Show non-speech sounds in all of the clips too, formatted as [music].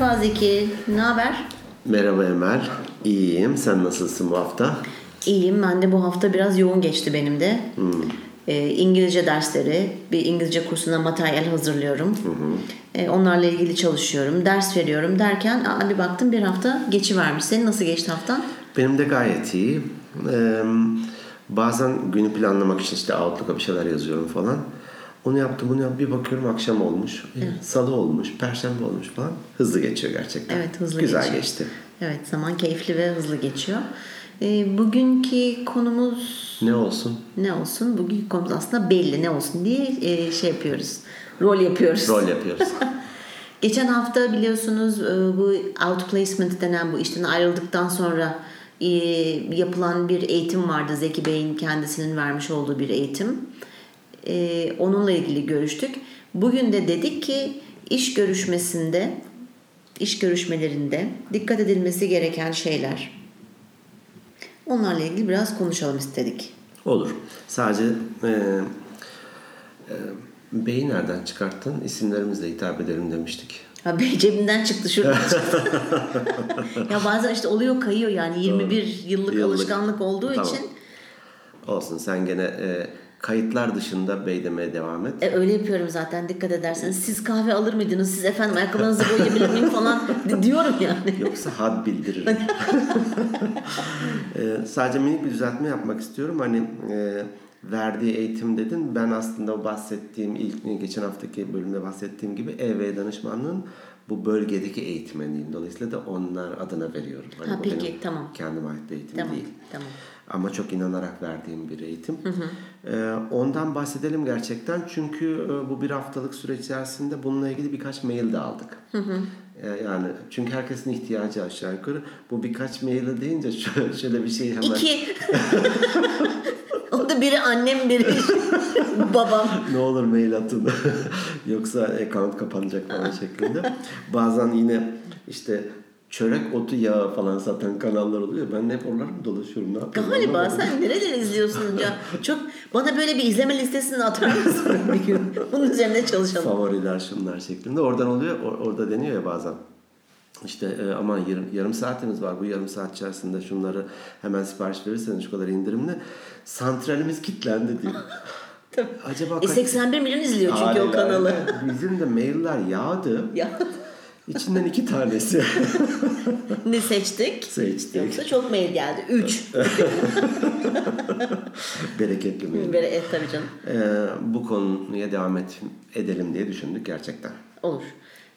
Merhaba Zeki, ne haber? Merhaba Emel, iyiyim. Sen nasılsın bu hafta? İyiyim, ben de bu hafta biraz yoğun geçti benim de. Hmm. Ee, İngilizce dersleri, bir İngilizce kursuna materyal hazırlıyorum. Ee, onlarla ilgili çalışıyorum, ders veriyorum derken aa, bir baktım bir hafta geçivermiş. Senin nasıl geçti haftan? Benim de gayet iyi. Ee, bazen günü planlamak için işte Outlook'a bir şeyler yazıyorum falan. Onu yaptım, bunu yaptım. Bir bakıyorum akşam olmuş, salı olmuş, perşembe olmuş falan. Hızlı geçiyor gerçekten. Evet, hızlı Güzel geçiyor. geçti. Evet, zaman keyifli ve hızlı geçiyor. Ee, bugünkü konumuz Ne olsun? ne olsun? Bugünkü konumuz aslında belli ne olsun diye e, şey yapıyoruz. Rol yapıyoruz. Rol yapıyoruz. [laughs] Geçen hafta biliyorsunuz e, bu outplacement denen bu işten ayrıldıktan sonra e, yapılan bir eğitim vardı. Zeki Bey'in kendisinin vermiş olduğu bir eğitim. E, Onunla ilgili görüştük. Bugün de dedik ki iş görüşmesinde, iş görüşmelerinde dikkat edilmesi gereken şeyler. Onlarla ilgili biraz konuşalım istedik. Olur. Sadece e, e, beyi nereden çıkarttın? İsimlerimizle hitap edelim demiştik. Ha bey cebimden çıktı şuradan çıktı. ya bazen işte oluyor kayıyor yani 21 yıllık, Yıllık. alışkanlık olduğu Tamam. için Olsun sen gene e, kayıtlar dışında bey demeye devam et. E, öyle yapıyorum zaten dikkat ederseniz. Siz kahve alır mıydınız? Siz efendim ayakkabılarınızı boyayabilir miyim falan di- diyorum yani. Yoksa had bildiririm. Ee, [laughs] sadece minik bir düzeltme yapmak istiyorum. Hani e, verdiği eğitim dedin. Ben aslında o bahsettiğim ilk geçen haftaki bölümde bahsettiğim gibi EV danışmanlığın bu bölgedeki eğitmeniyim. Dolayısıyla da onlar adına veriyorum. Hani Ha, peki, benim tamam. Kendime ait eğitim Tamam, değil. tamam. Ama çok inanarak verdiğim bir eğitim. Ee, ondan bahsedelim gerçekten. Çünkü e, bu bir haftalık süreç içerisinde bununla ilgili birkaç mail de aldık. Ee, yani çünkü herkesin ihtiyacı aşağı yukarı. Bu birkaç maili deyince şöyle, şöyle bir şey hemen... İki. [laughs] o da biri annem biri [laughs] babam. ne olur mail atın. [laughs] Yoksa account kapanacak falan şeklinde. Bazen yine işte çörek otu yağı falan satan kanallar oluyor. Ben hep oralara mı dolaşıyorum? Ne yapıyorum? Galiba sen nereleri izliyorsun ya? [laughs] Çok bana böyle bir izleme listesini atar mısın [laughs] bir gün? Bunun üzerine çalışalım. favoriler şunlar şeklinde. Oradan oluyor. or- orada deniyor ya bazen. İşte e, aman yarım, yarım saatimiz var. Bu yarım saat içerisinde şunları hemen sipariş verirseniz şu kadar indirimli. Santralimiz kilitlendi diyor. [laughs] Acaba E 81 milyon izliyor çünkü o Haliyle. kanalı. Bizim de mailler yağdı. Ya İçinden iki tanesi ne seçtik? seçtik. Yoksa çok mail geldi. 3. [laughs] Bereketli mail. Böyle et tabii canım. E, bu konuya devam et, edelim diye düşündük gerçekten. Olur.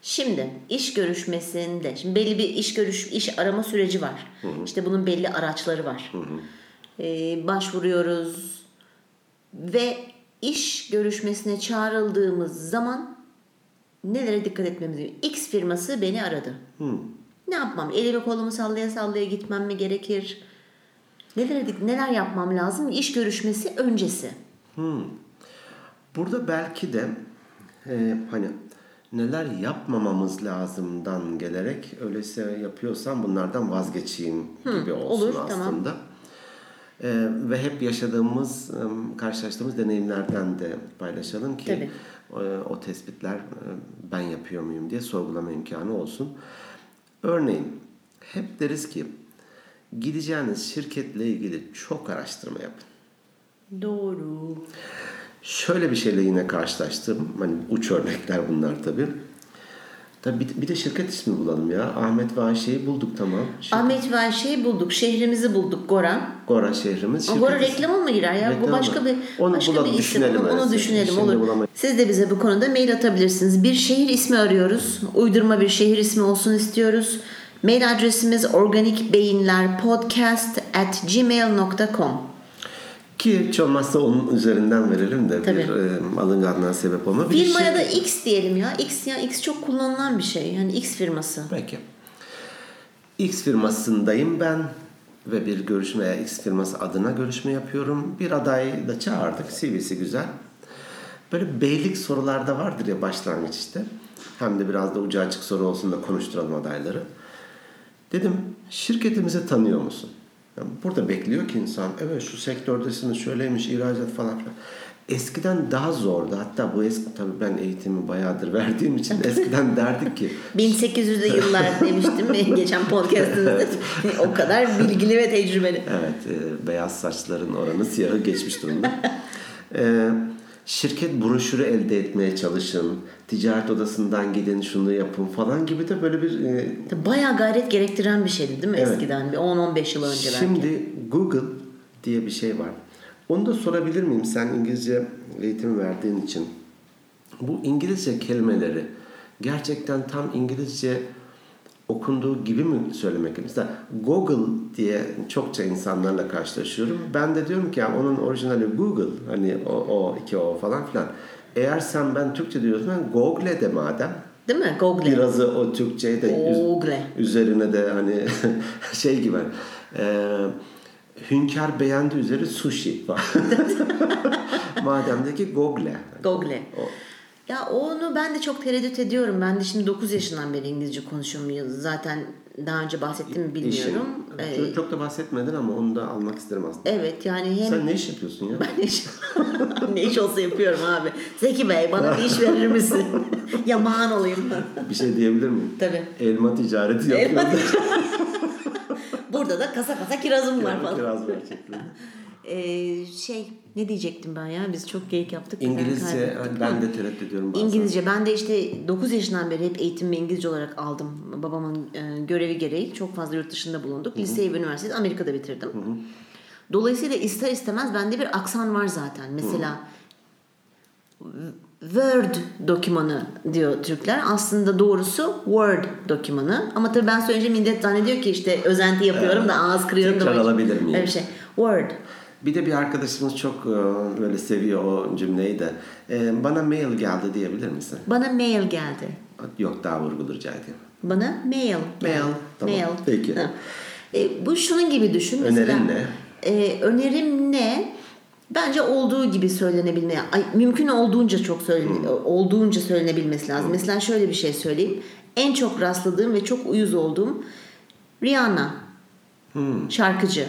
Şimdi iş görüşmesinde, şimdi belli bir iş görüş iş arama süreci var. İşte bunun belli araçları var. Ee, başvuruyoruz ve iş görüşmesine çağrıldığımız zaman nelere dikkat etmemiz gerekiyor? X firması beni aradı. Ne yapmam? Elimi kolumu sallaya sallaya gitmem mi gerekir? Neler, neler yapmam lazım? İş görüşmesi öncesi. Burada belki de e, hani neler yapmamamız lazımdan gelerek öyleyse yapıyorsam bunlardan vazgeçeyim gibi olsun olur, tamam. aslında. E, ve hep yaşadığımız, e, karşılaştığımız deneyimlerden de paylaşalım ki Tabii. E, o tespitler e, ben yapıyor muyum diye sorgulama imkanı olsun. Örneğin hep deriz ki gideceğiniz şirketle ilgili çok araştırma yapın. Doğru. Şöyle bir şeyle yine karşılaştım. Hani uç örnekler bunlar tabii. Tabii bir, bir de şirket ismi bulalım ya. Ahmet ve Ayşe'yi bulduk tamam. Şirket- Ahmet ve Ayşe'yi bulduk. Şehrimizi bulduk. Goran. Gora şehrimiz. Gora Şirket ismi- reklama mı girer ya? Reklam Bu başka bir Onu başka bulalım, bir isim. düşünelim Onu, onu düşünelim olur. bulamayız. Siz de bize bu konuda mail atabilirsiniz. Bir şehir ismi arıyoruz. Uydurma bir şehir ismi olsun istiyoruz. Mail adresimiz organikbeyinlerpodcast at gmail.com Ki hiç olmazsa onun üzerinden verelim de Tabii. bir e, alınganlığa sebep olma. Bir Firmaya şey- da X diyelim ya. X ya X çok kullanılan bir şey. Yani X firması. Peki. X firmasındayım ben ve bir görüşmeye X firması adına görüşme yapıyorum. Bir aday da çağırdık. CV'si güzel. Böyle beylik sorularda vardır ya başlangıç işte. Hem de biraz da ucu açık soru olsun da konuşturalım adayları. Dedim şirketimizi tanıyor musun? Yani burada bekliyor ki insan evet şu sektördesiniz şöyleymiş ihracat falan filan. Eskiden daha zordu. Hatta bu eski tabii ben eğitimi bayağıdır verdiğim için [laughs] eskiden derdik ki 1800'lü yıllar [laughs] demiştim mi geçen podcastımızda. [laughs] o kadar bilgili ve tecrübeli. evet e, beyaz saçların oranı siyahı geçmiş durumda. E, şirket broşürü elde etmeye çalışın. Ticaret odasından gidin şunu yapın falan gibi de böyle bir e, Bayağı gayret gerektiren bir şeydi değil mi Evet. eskiden? Bir 10-15 yıl önce belki. Şimdi Google diye bir şey var. Onu da sorabilir miyim? Sen İngilizce eğitim verdiğin için. Bu İngilizce kelimeleri gerçekten tam İngilizce okunduğu gibi mi söylemek Mesela Google diye çokça insanlarla karşılaşıyorum. Ben de diyorum ki ya onun orijinali Google. Hani o, o iki o falan filan. Eğer sen ben Türkçe diyorsan Google de madem. Değil mi? Google. Birazı o Türkçeyi de Google. üzerine de hani [laughs] şey gibi e, hünkâr beğendi üzeri sushi var. [laughs] Mademdeki Google. Google. O- Ya onu ben de çok tereddüt ediyorum. Ben de şimdi 9 yaşından beri İngilizce konuşuyorum. Zaten daha önce bahsettim mi bilmiyorum. İşin. Ee, Çok, da bahsetmedin ama onu da almak isterim aslında. evet yani hem Sen ne iş yapıyorsun ya? [laughs] Ben iş, [laughs] ne iş olsa yapıyorum abi. Zeki Bey bana bir iş verir misin? Yaman olayım. Bir şey diyebilir miyim? Tabii. Elma ticareti Elma yapıyorum. Burada da kasa kasa kirazım var falan. Biraz [laughs] gerçekten. Ee, şey ne diyecektim ben ya biz çok geyik yaptık. da ben İngilizce kaybettim. ben de tereddüt ediyorum bazen. İngilizce ben de işte 9 yaşından beri hep eğitimimi İngilizce olarak aldım. Babamın e, görevi gereği çok fazla yurt dışında bulunduk. Liseyi ve üniversiteyi Amerika'da bitirdim. Dolayısıyla ister istemez bende bir aksan var zaten. Mesela Word dokümanı diyor Türkler. Aslında doğrusu Word dokümanı. Ama tabii ben söyleyince millet zannediyor ki işte özenti yapıyorum da ağız kırıyorum da. Tekrar alabilir miyim? Öyle bir şey. Word. Bir de bir arkadaşımız çok e, böyle seviyor o cümleyi de. E, Bana mail geldi diyebilir misin? Bana mail geldi. Yok daha vurgulu rica edeyim. Bana mail. Mail, tamam. Mail. Peki. Ha. E, bu şunun gibi düşün. Önerin mesela, ne? E, önerim ne? Bence olduğu gibi söylenebilmeye, mümkün olduğunca çok söylene, olduğunca söylenebilmesi lazım. Mesela şöyle bir şey söyleyeyim. En çok rastladığım ve çok uyuz olduğum Rihanna şarkıcı.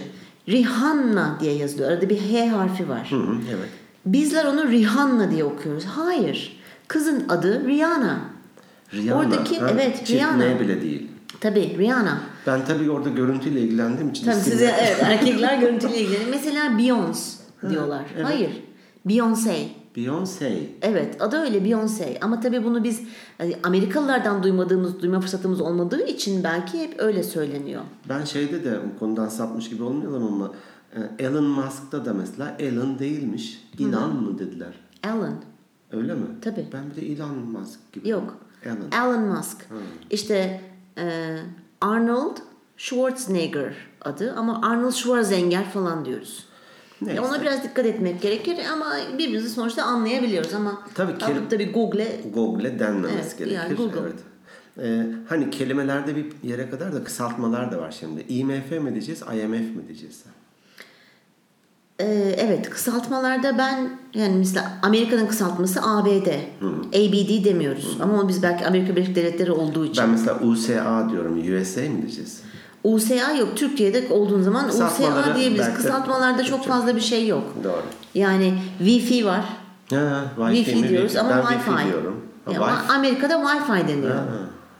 Rihanna diye yazılıyor. Arada bir H harfi var. Hı, evet. Bizler onu Rihanna diye okuyoruz. Hayır. Kızın adı Rihanna. Rihanna. Oradaki- evet, çift Rihanna. bile değil. Tabii Rihanna. Ben tabii orada görüntüyle ilgilendiğim için Tabii size evet erkekler [laughs] görüntüyle ilgili. Mesela Beyoncé diyorlar. evet. Hayır. Beyoncé. Beyoncé. Evet adı öyle Beyoncé. Ama tabii bunu biz hani Amerikalılardan duymadığımız, duyma fırsatımız olmadığı için belki hep öyle söyleniyor. Ben şeyde de bu konudan sapmış gibi olmayalım ama e, Elon Musk'ta da mesela Elon değilmiş. Elon mı dediler? Alan. Öyle mi? Tabii. Ben bir de Elon Musk gibi. Yok. Elon. Elon Musk. İşte e, Arnold Schwarzenegger adı ama Arnold Schwarzenegger falan diyoruz. Neyse. Ona biraz dikkat etmek gerekir ama birbirimizi sonuçta anlayabiliyoruz ama Tabii ki- bir Google Google denmemesi Evet, gerekir. yani Google. Evet. Ee, hani kelimelerde bir yere kadar da kısaltmalar da var şimdi. IMF mi diyeceğiz, IMF mi diyeceğiz? Ee, evet kısaltmalarda ben yani mesela Amerika'nın kısaltması ABD. ABD demiyoruz ama onu biz belki Amerika Birleşik Devletleri olduğu için. Ben mesela USA diyorum. USA mi diyeceğiz? USA yok. Türkiye'de olduğun zaman USA diyebiliriz. Kısaltmalarda çok fazla bir şey yok. Doğru. Yani Wi-Fi var. Ha, Wi-Fi mi? diyoruz ama ben Wi-Fi. diyorum. Ha, Ya, Wi-Fi. Amerika'da Wi-Fi deniyor.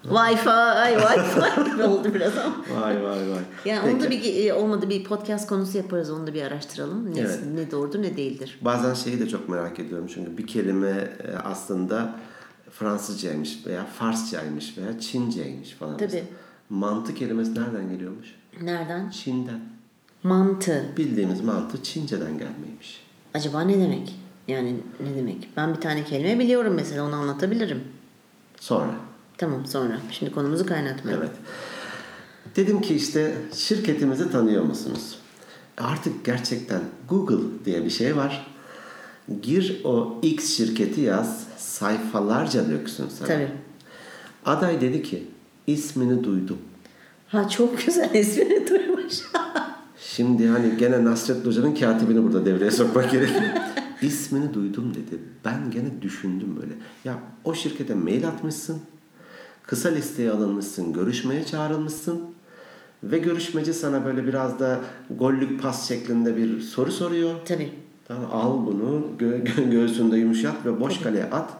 Wi-Fi, Wi-Fi [laughs] [laughs] gibi oldu biraz ama. Vay vay vay. Yani onu da Peki. bir e, olmadı bir podcast konusu yaparız. Onu da bir araştıralım. Ne, Evet. ne doğrudur ne değildir. Bazen şeyi de çok merak ediyorum çünkü bir kelime e, aslında Fransızcaymış veya Farsçaymış veya Çinceymiş falan. Tabii. mesela. Mantı kelimesi nereden geliyormuş? Nereden? Çin'den. Mantı. Bildiğimiz mantı Çince'den gelmeymiş. Acaba ne demek? Yani ne demek? Ben bir tane kelime biliyorum mesela onu anlatabilirim. Sonra. Tamam sonra. Şimdi konumuzu kaynatmayalım. Evet. Dedim ki işte şirketimizi tanıyor musunuz? Artık gerçekten Google diye bir şey var. Gir o X şirketi yaz, sayfalarca döksün sana. Tabii. Aday dedi ki, ismini duydum. Ha çok güzel [laughs] ismini duymuş. Şimdi hani gene Nasrettin Hoca'nın katibini burada devreye sokmak gerekiyor. [laughs] İsmini duydum dedi. Ben gene düşündüm böyle. Ya o şirkete mail atmışsın. Kısa listeye alınmışsın. Görüşmeye çağrılmışsın. Ve görüşmeci sana böyle biraz da gollük pas şeklinde bir soru soruyor. Tabii. Tamam, al bunu gö- gö- göğsünde yumuşat ve boş kaleye at.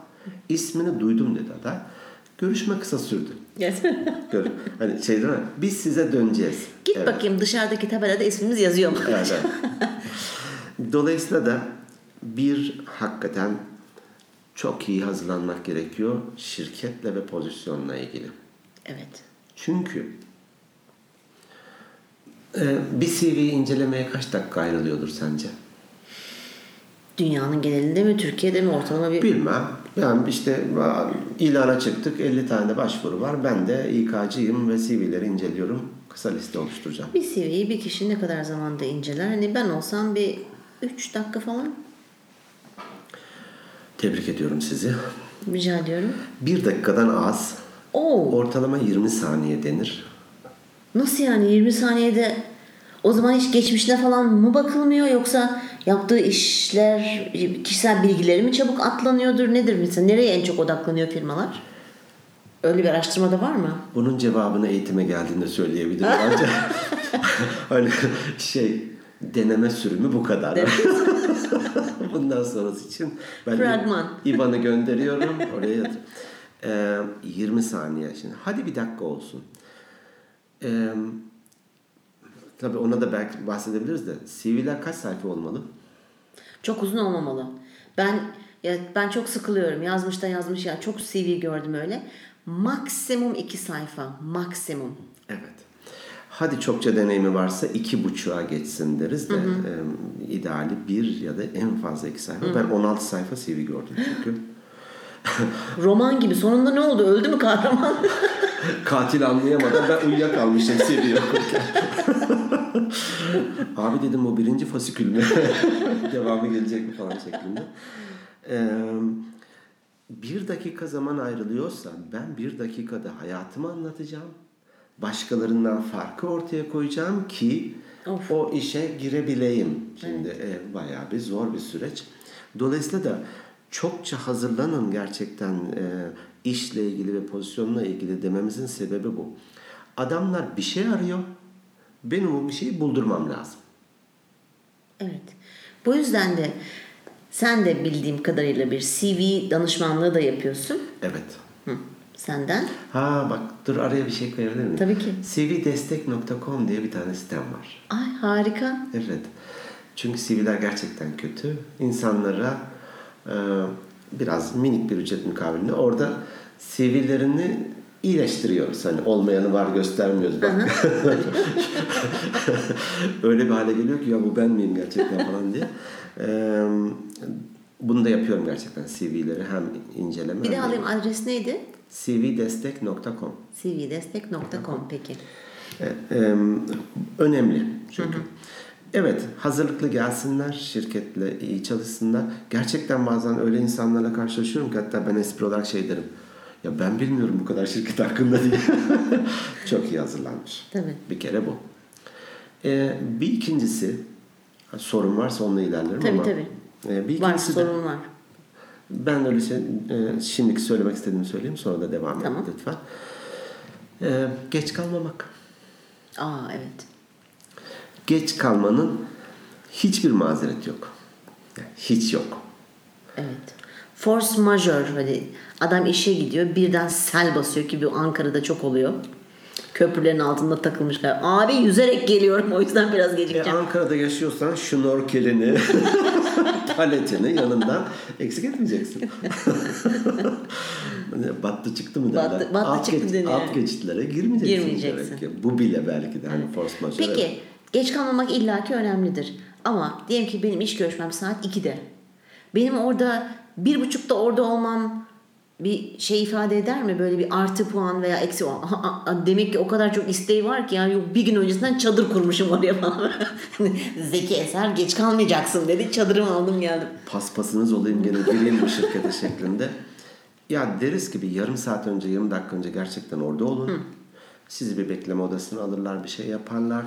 İsmini duydum dedi aday. Görüşme kısa sürdü. [laughs] Gör, hani şey değil mi? Biz size döneceğiz. Git Evet. bakayım dışarıdaki tabelada ismimiz yazıyor mu? Evet, evet. [laughs] Dolayısıyla da bir hakikaten çok iyi hazırlanmak gerekiyor şirketle ve pozisyonla ilgili. Evet. Çünkü e, bir CV'yi incelemeye kaç dakika ayrılıyordur sence? Dünyanın genelinde mi, Türkiye'de mi ortalama bir... Bilmem. Yani işte ilana çıktık 50 tane de başvuru var. Ben de İK'cıyım ve CV'leri inceliyorum. Kısa liste oluşturacağım. Bir CV'yi bir kişi ne kadar zamanda inceler? Hani ben olsam bir 3 dakika falan Tebrik ediyorum sizi. rica ediyorum. Bir dakikadan az. Oo, Ortalama 20 saniye denir. nasıl yani 20 saniyede o zaman hiç geçmişine falan mı bakılmıyor yoksa yaptığı işler, kişisel bilgileri mi çabuk atlanıyordur nedir mesela? Nereye en çok odaklanıyor firmalar? Öyle bir araştırmada var mı? Bunun cevabını eğitime geldiğinde söyleyebilirim. [laughs] Ancak hani şey deneme sürümü bu kadar. [laughs] Bundan sonrası için ben Fragman. İBAN'ı gönderiyorum oraya. Ee, 20 saniye şimdi. Hadi bir dakika olsun. Ee, tabii ona da belki bahsedebiliriz de CV'ler kaç sayfa olmalı? Çok uzun olmamalı. Ben ya ben çok sıkılıyorum. Yazmış da yazmış ya. Çok CV gördüm öyle. Maksimum iki sayfa. Maksimum. Evet. Hadi çokça deneyimi varsa iki buçuğa geçsin deriz de e, ideali bir ya da en fazla iki sayfa. Ben 16 sayfa CV gördüm çünkü. [laughs] Roman gibi. Sonunda ne oldu? Öldü mü kahraman? [laughs] Katil anlayamadan ben uyuyakalmışım CV okurken. [laughs] [laughs] Abi dedim o birinci fasikül mü? [laughs] Devamı gelecek mi falan şeklinde. Ee, bir dakika zaman ayrılıyorsa ben bir dakikada hayatımı anlatacağım. Başkalarından farkı ortaya koyacağım ki Of. o işe girebileyim. Şimdi e, bayağı bir zor bir süreç. Dolayısıyla da çokça hazırlanın gerçekten e, işle ilgili ve pozisyonla ilgili dememizin sebebi bu. Adamlar bir şey arıyor. Benim o bir şeyi buldurmam lazım. evet. Bu yüzden de sen de bildiğim kadarıyla bir CV danışmanlığı da yapıyorsun. Evet. Hı. Senden. Ha bak dur araya bir şey koyabilir miyim? Tabii ki. cvdestek.com diye bir tane sitem var. Ay harika. Evet. Çünkü CV'ler gerçekten kötü. İnsanlara e, biraz minik bir ücret mukabilinde orada CV'lerini iyileştiriyoruz. Hani olmayanı var göstermiyoruz. Bak. [laughs] Öyle bir hale geliyor ki ya bu ben miyim gerçekten falan diye. E, bunu da yapıyorum gerçekten CV'leri hem inceleme Bir de alayım adres neydi? cvdestek.com cvdestek.com peki. E, e, önemli çünkü. Evet, hazırlıklı gelsinler, şirketle iyi çalışsınlar. Gerçekten bazen öyle insanlarla karşılaşıyorum ki hatta ben espri olarak şey derim. Ya ben bilmiyorum bu kadar şirket hakkında diye. [laughs] Çok iyi hazırlanmış. Tabii. Bir kere bu. E, bir ikincisi, sorun varsa onunla ilerlerim Tabii ama. tabii. E, bir Var ikincisi de, sorun var. ben öyle şey, e, şimdiki söylemek istediğimi söyleyeyim sonra da devam Tamam. et lütfen. E, geç kalmamak. Aa evet. geç kalmanın hiçbir mazereti yok. Yani hiç yok. Evet. Force majeure hani adam işe gidiyor birden sel basıyor ki bu Ankara'da çok oluyor. Köprülerin altında takılmışlar. Abi yüzerek geliyorum o yüzden biraz E, gecikeceğim. Ankara'da yaşıyorsan şnorkelini, [laughs] paletini yanından eksik etmeyeceksin. [laughs] Battı çıktı mı derler. Battı- battı alt, çıktı deniyor. alt geçitlere girmeyeceksin. Girmeyeceksin. demek ki. Bu bile belki de hani force majeure. Peki geç kalmamak illaki önemlidir. Ama diyelim ki benim iş görüşmem saat 2'de. Benim orada bir buçukta orada olmam bir şey ifade eder mi? Böyle bir artı puan veya eksi puan. Demek ki o kadar çok isteği var ki yani yok bir gün öncesinden çadır kurmuşum oraya falan. [laughs] Zeki Eser geç kalmayacaksın dedi. Çadırımı aldım geldim. paspasınız olayım gene gireyim bu şirkete [laughs] şeklinde. Ya deriz ki bir yarım saat önce, 20 dakika önce gerçekten orada olun. Sizi bir bekleme odasına alırlar, bir şey yaparlar.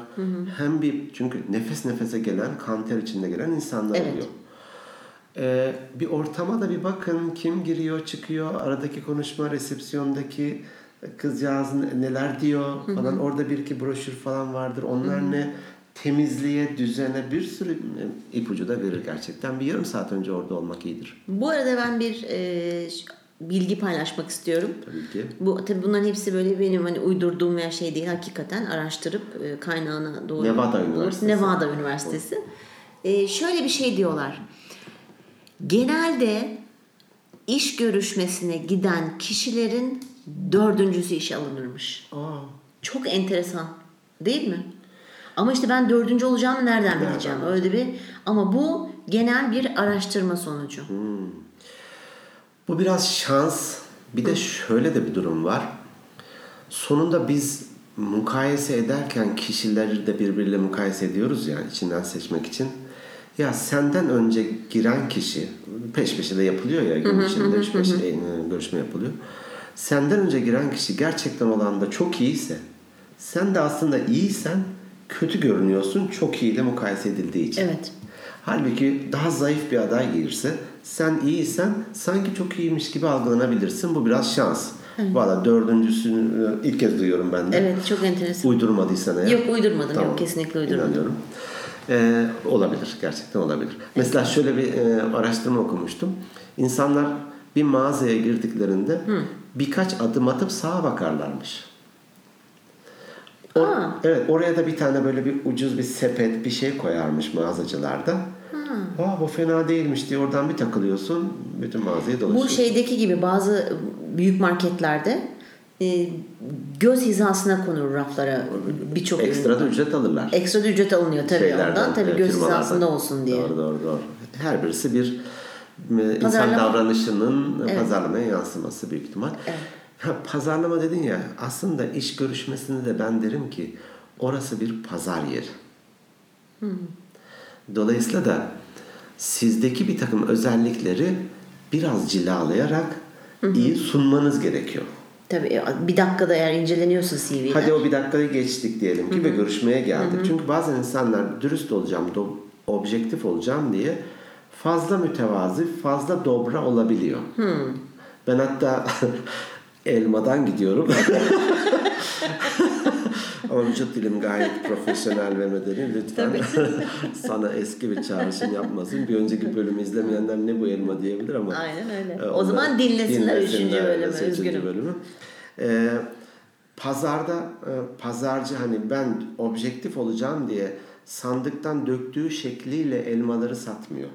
Hem bir çünkü nefes nefese gelen, kanter içinde gelen insanlar Evet. oluyor. Ee, bir ortama da bir bakın kim giriyor çıkıyor aradaki konuşma resepsiyondaki kızcağız neler diyor falan orada bir iki broşür falan vardır onlar ne temizliğe, düzene bir sürü ipucu da verir gerçekten. Bir yarım saat önce orada olmak iyidir. Bu arada ben bir e, bilgi paylaşmak istiyorum. Tabii ki. Bu tabii bunların hepsi böyle benim hani uydurduğum veya şey değil. Hakikaten araştırıp e, kaynağına doğru. Nevada. Üniversitesi. Nevada Üniversitesi. E, şöyle bir şey diyorlar. Genelde iş görüşmesine giden kişilerin dördüncüsü işe alınırmış. Aa, Çok enteresan değil mi? Ama işte ben dördüncü olacağımı nereden Nereden bileceğim? Öyle bir ama bu genel bir araştırma sonucu. Bu biraz şans. Bir de şöyle de bir durum var. Sonunda biz mukayese ederken kişileri de birbiriyle mukayese ediyoruz ya içinden seçmek için. Ya senden önce giren kişi peş peşe de yapılıyor ya gün içinde peş peşe görüşme yapılıyor. Senden önce giren kişi gerçekten olan da çok iyiyse sen de aslında iyiysen kötü görünüyorsun çok iyi ile mukayese edildiği için. Evet. Halbuki daha zayıf bir aday gelirse sen iyiysen sanki çok iyiymiş gibi algılanabilirsin. Bu biraz şans. Valla dördüncüsünü e, ilk kez duyuyorum ben de. Evet çok enteresan. Uydurmadıysan eğer. Yok uydurmadım. Tamam. Yok kesinlikle uydurmadım. İnanıyorum. Ee, olabilir. Gerçekten olabilir. Mesela şöyle bir e, araştırma okumuştum. İnsanlar bir mağazaya girdiklerinde birkaç adım atıp sağa bakarlarmış. O- Aa. evet oraya da bir tane böyle bir ucuz bir sepet bir şey koyarmış mağazacılarda. Aa, bu fena değilmiş diye oradan bir takılıyorsun bütün mağazayı dolaşıyorsun. Bu şeydeki gibi bazı büyük marketlerde e, göz hizasına konur raflara birçok Ekstra da ücret alırlar. Ekstra da ücret alınıyor tabii Şeylerden, ondan. Tabii e, göz firmalardan. hizasında olsun diye. Doğru doğru doğru. Her birisi bir e, insan Pazarlama. davranışının Evet. pazarlamaya yansıması büyük ihtimal. Evet. Ha, pazarlama dedin ya aslında iş görüşmesinde de ben derim ki orası bir pazar yeri. Dolayısıyla da sizdeki bir takım özellikleri biraz cilalayarak iyi sunmanız gerekiyor. Tabii e, bir dakikada eğer inceleniyorsa CV'ler. Hadi o bir dakikayı geçtik diyelim ki ve görüşmeye geldik. Çünkü bazen insanlar dürüst olacağım, do- objektif olacağım diye fazla mütevazi, fazla dobra olabiliyor. Ben hatta [laughs] elmadan gidiyorum. Ama vücut dilim gayet profesyonel ve medeni. Lütfen [laughs] sana eski bir çağrışım yapmasın. Bir önceki bölümü izlemeyenler ne bu elma diyebilir ama. Aynen öyle. e, O zaman dinlesinler üçüncü bölümü, evet, üçüncü üzgünüm. bölümü. Ee, pazarda e, pazarcı hani ben objektif olacağım diye sandıktan döktüğü şekliyle elmaları satmıyor.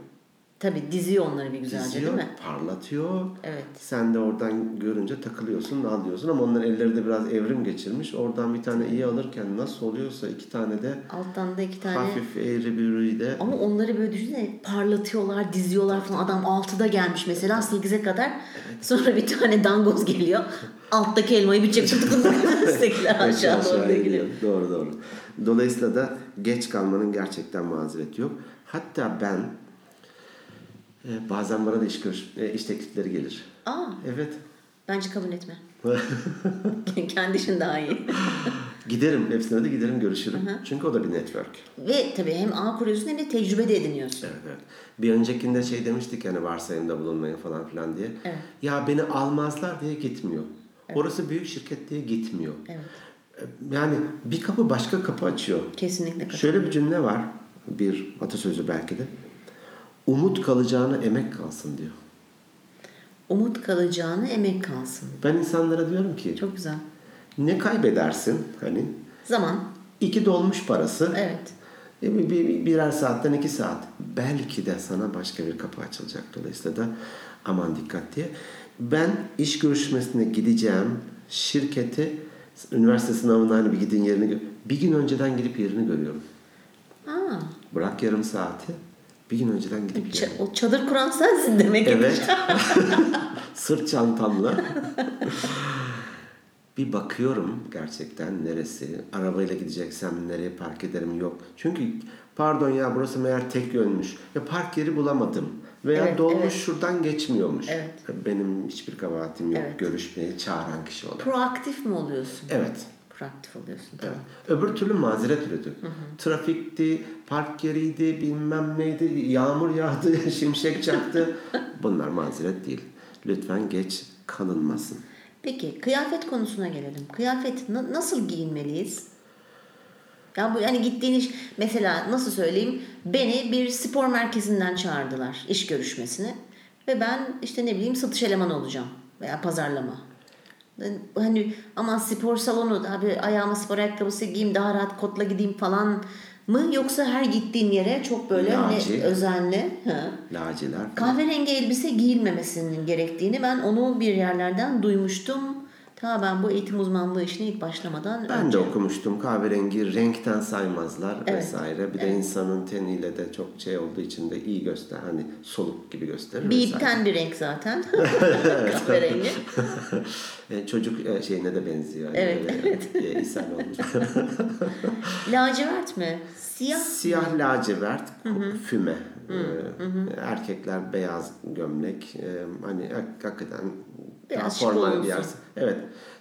Tabii diziyor onları bir güzelce Diziyor, değil mi? parlatıyor. Evet. Sen de oradan görünce takılıyorsun, alıyorsun ama onların elleri de biraz evrim geçirmiş. Oradan bir tane iyi alırken nasıl oluyorsa iki tane de Alttan da iki tane. hafif eğri büğrü de Ama onları böyle düşünsene parlatıyorlar, diziyorlar falan. Adam 6'da gelmiş mesela 8'e kadar. Sonra bir tane dangoz geliyor. [laughs] Alttaki elmayı bir çekip üsttekiler aşağı doğru gidiyor. Doğru doğru. Dolayısıyla da geç kalmanın gerçekten mazereti yok. Hatta ben e, bazen bana da iş, görüş, e, iş teklifleri gelir. Aa, Evet. bence kabul etme. [laughs] [laughs] Kendi işin daha iyi. giderim. Hepsine de giderim görüşürüm. Çünkü o da bir network. Ve tabii hem ağ kuruyorsun hem de tecrübe de ediniyorsun. Evet, evet. Bir öncekinde şey demiştik yani varsayımda bulunmayın falan filan diye. Evet. Ya beni almazlar diye gitmiyor. Orası büyük şirket diye gitmiyor. Evet. Yani bir kapı başka kapı açıyor. Kesinlikle. Şöyle bir cümle var. Bir atasözü belki de. Umut kalacağına emek kalsın diyor. Umut kalacağına emek kalsın. Ben insanlara diyorum ki Çok güzel. ne kaybedersin hani Zaman. iki dolmuş parası Evet. e, bir, bir- birer saatten iki saat belki de sana başka bir kapı açılacak dolayısıyla da aman dikkat diye ben iş görüşmesine gideceğim şirketi üniversite sınavına hani bir gidin yerini bir gün önceden gidip yerini görüyorum Aa, bırak yarım saati bir gün önceden gidip ç- o çadır kuran sensin demek ki. Evet. [laughs] Sırt çantamla. bir bakıyorum gerçekten neresi. Arabayla gideceksem nereye park ederim yok. Çünkü pardon ya burası meğer tek yönmüş. Ya park yeri bulamadım. Veya Evet, dolmuş evet. şuradan geçmiyormuş. Evet. Benim hiçbir kabahatim yok Evet. görüşmeye çağıran kişi olarak. Proaktif mi oluyorsun? Evet. Proaktif oluyorsun. Evet. Öbür türlü mazeret üretiyor. Trafikti, park yeriydi, bilmem neydi, yağmur yağdı, [laughs] şimşek çaktı. Bunlar mazeret değil. Lütfen geç kalınmasın. Peki kıyafet konusuna gelelim. Kıyafet na- nasıl giyinmeliyiz? Yani bu yani gittiğin iş mesela nasıl söyleyeyim beni bir spor merkezinden çağırdılar iş görüşmesine ve ben işte ne bileyim satış elemanı olacağım veya pazarlama. Hani ama spor salonu abi ayağıma spor ayakkabısı giyeyim daha rahat kotla gideyim falan mı yoksa her gittiğin yere çok böyle hani Laci. özenli ha. Laciler. kahverengi elbise giyilmemesinin gerektiğini ben onu bir yerlerden duymuştum. Ta ben bu eğitim uzmanlığı işine ilk başlamadan Ben önce. de okumuştum. Kahverengi renkten saymazlar Evet. vesaire. Bir de insanın teniyle de çok şey olduğu için de iyi göster. Hani soluk gibi gösterir. Bir vesaire. ipten bir renk zaten. [laughs] Kahverengi. [laughs] E, çocuk e, şeyine de benziyor. Evet, Böyle, [laughs] e, ishal olmuş. Lacivert mi? Siyah. Siyah lacivert, füme. Ee, Erkekler beyaz gömlek. Hani hak- hakikaten Biraz daha şık formal olursun. yer. Evet.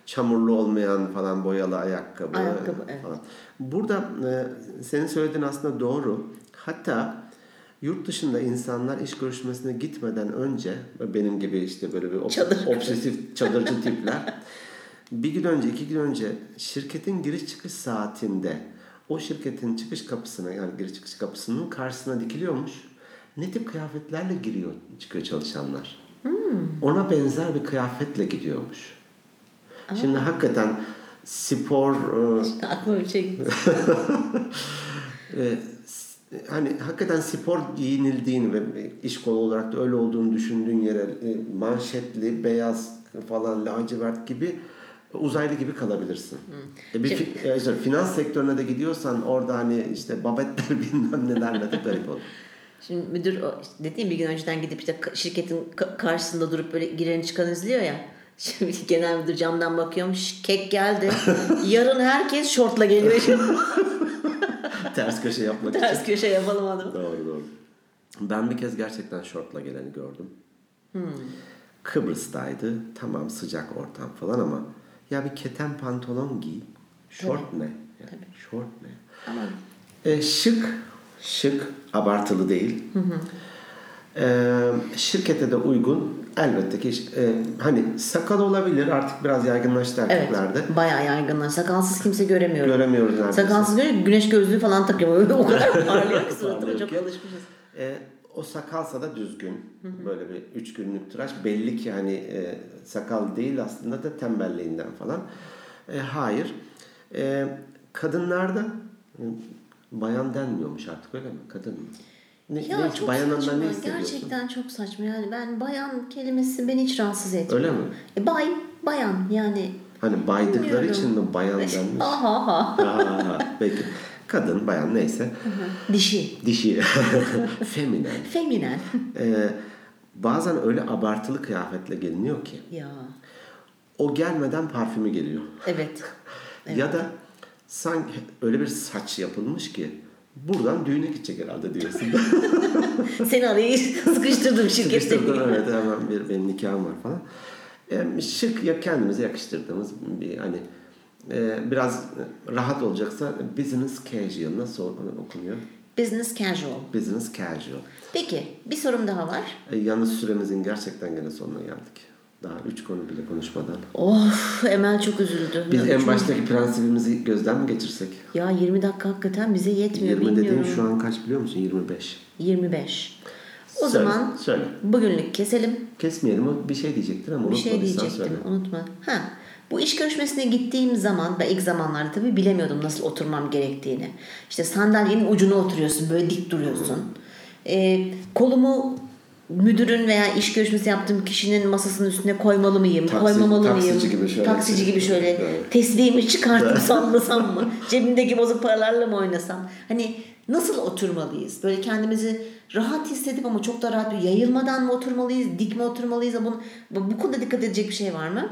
Çamurlu olmayan falan boyalı ayakkabı. Ayakkabı, evet. falan. Burada e, senin söylediğin aslında doğru. Hatta yurt dışında insanlar iş görüşmesine gitmeden önce benim gibi işte böyle bir ob- Çadır. obsesif [laughs] çadırcı tipler bir gün önce iki gün önce şirketin giriş çıkış saatinde o şirketin çıkış kapısına yani giriş çıkış kapısının karşısına dikiliyormuş. Ne tip kıyafetlerle giriyor çıkıyor çalışanlar. Ona benzer bir kıyafetle gidiyormuş. Şimdi hakikaten spor e, Aklıma bir şey gitti. [laughs] e, hani hakikaten spor giyinildiğini ve iş kolu olarak da öyle olduğunu düşündüğün yere e, manşetli, beyaz falan lacivert gibi uzaylı gibi kalabilirsin. E, bir Şimdi- fi- e, işte finans sektörüne de gidiyorsan orada hani işte babetler [laughs] bilmem nelerle de garip olur. Şimdi müdür dediğim bir gün önceden gidip işte şirketin ka- karşısında durup böyle giren çıkan izliyor ya. [laughs] Şimdi genel müdür camdan bakıyormuş. Kek geldi. [laughs] Yarın herkes şortla geliyor. [laughs] Ters köşe yapmak için. ters köşe yapalım adamı. Doğru doğru. Ben bir kez gerçekten şortla geleni gördüm. Hmm. Kıbrıs'taydı. Tamam sıcak ortam falan ama ya bir keten pantolon giy. Şort ne? Yani şort ne? Ama E, şık, şık, abartılı değil. E, şirkete de uygun. Elbette ki e, hani sakal olabilir artık biraz yaygınlaştı evet erkeklerde. bayağı yaygınlar. Sakalsız kimse göremiyorum. Göremiyoruz neredeyse. Sakalsız görüyor güneş gözlüğü falan takıyor. [laughs] O kadar parlıyor ki suratına çok alışmışız. E, o sakalsa da düzgün. Böyle bir üç günlük tıraş. Belli ki hani e, sakal değil aslında da tembelliğinden falan. E, hayır. E, kadınlarda bayan denmiyormuş artık öyle mi? Kadın mı? Ne, Ya ne, çok bayanından saçma. ne? Gerçekten çok saçma. Yani ben bayan kelimesi beni hiç rahatsız etmiyor. Öyle mi? E, bay, bayan yani. Hani baydıkları Bilmiyorum. için mi bayan denmiş? Aha ha. Aa, peki. Kadın, bayan neyse. Dişi. Dişi. [laughs] Feminen. Feminen. E, bazen öyle abartılı kıyafetle geliniyor ki. ya. O gelmeden parfümü geliyor. Evet. Ya da sanki öyle bir saç yapılmış ki buradan düğüne gidecek herhalde diyorsun. [laughs] Seni araya sıkıştırdım şirkette. Sıkıştırdım evet hemen bir benim nikahım var falan. E, şık ya kendimize yakıştırdığımız bir hani e, biraz rahat olacaksa business casual nasıl okunuyor? Business casual. Business casual. Peki bir sorum daha var. E, yalnız süremizin gerçekten gene sonuna geldik. Daha üç konu bile konuşmadan. Of Emel çok üzüldü. Biz en Çok- baştaki prensibimizi gözden mi geçirsek? Ya 20 dakika hakikaten bize yetmiyor 20 dediğin bilmiyorum. şu an kaç biliyor musun? 25. 25. O Söyle, zaman söyle. bugünlük keselim. Kesmeyelim o bir şey diyecektin ama Bir şey diyecektim söyle. unutma. Ha, bu iş görüşmesine gittiğim zaman ben ilk zamanlarda tabii bilemiyordum nasıl oturmam gerektiğini. İşte sandalyenin ucuna oturuyorsun böyle dik duruyorsun. Ee, kolumu müdürün veya iş görüşmesi yaptığım kişinin masasının üstüne koymalı mıyım, Taksi- koymamalı taksici mıyım? gibi şöyle. Taksici gibi şöyle Evet. tesbihimi çıkartıp sallasam mı? [laughs] Cebimdeki bozuk paralarla mı oynasam? Hani nasıl oturmalıyız? Böyle kendimizi rahat hissedip ama çok da rahat bir yayılmadan mı oturmalıyız, dik mi oturmalıyız? Bu, bu konuda dikkat edecek bir şey var mı?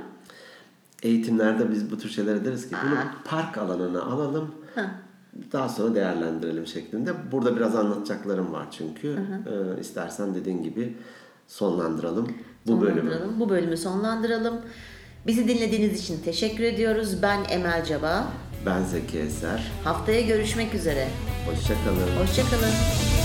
Eğitimlerde biz bu tür şeyler ederiz ki bunu park alanına alalım. Ha. Daha sonra değerlendirelim şeklinde. Burada biraz anlatacaklarım var çünkü. Ee, istersen dediğin gibi sonlandıralım bu bölümü. Sonlandıralım. Bu bölümü sonlandıralım. Bizi dinlediğiniz için teşekkür ediyoruz. Ben Emel Caba. Ben Zeki Eser. Haftaya görüşmek üzere. Hoşçakalın. Hoşçakalın.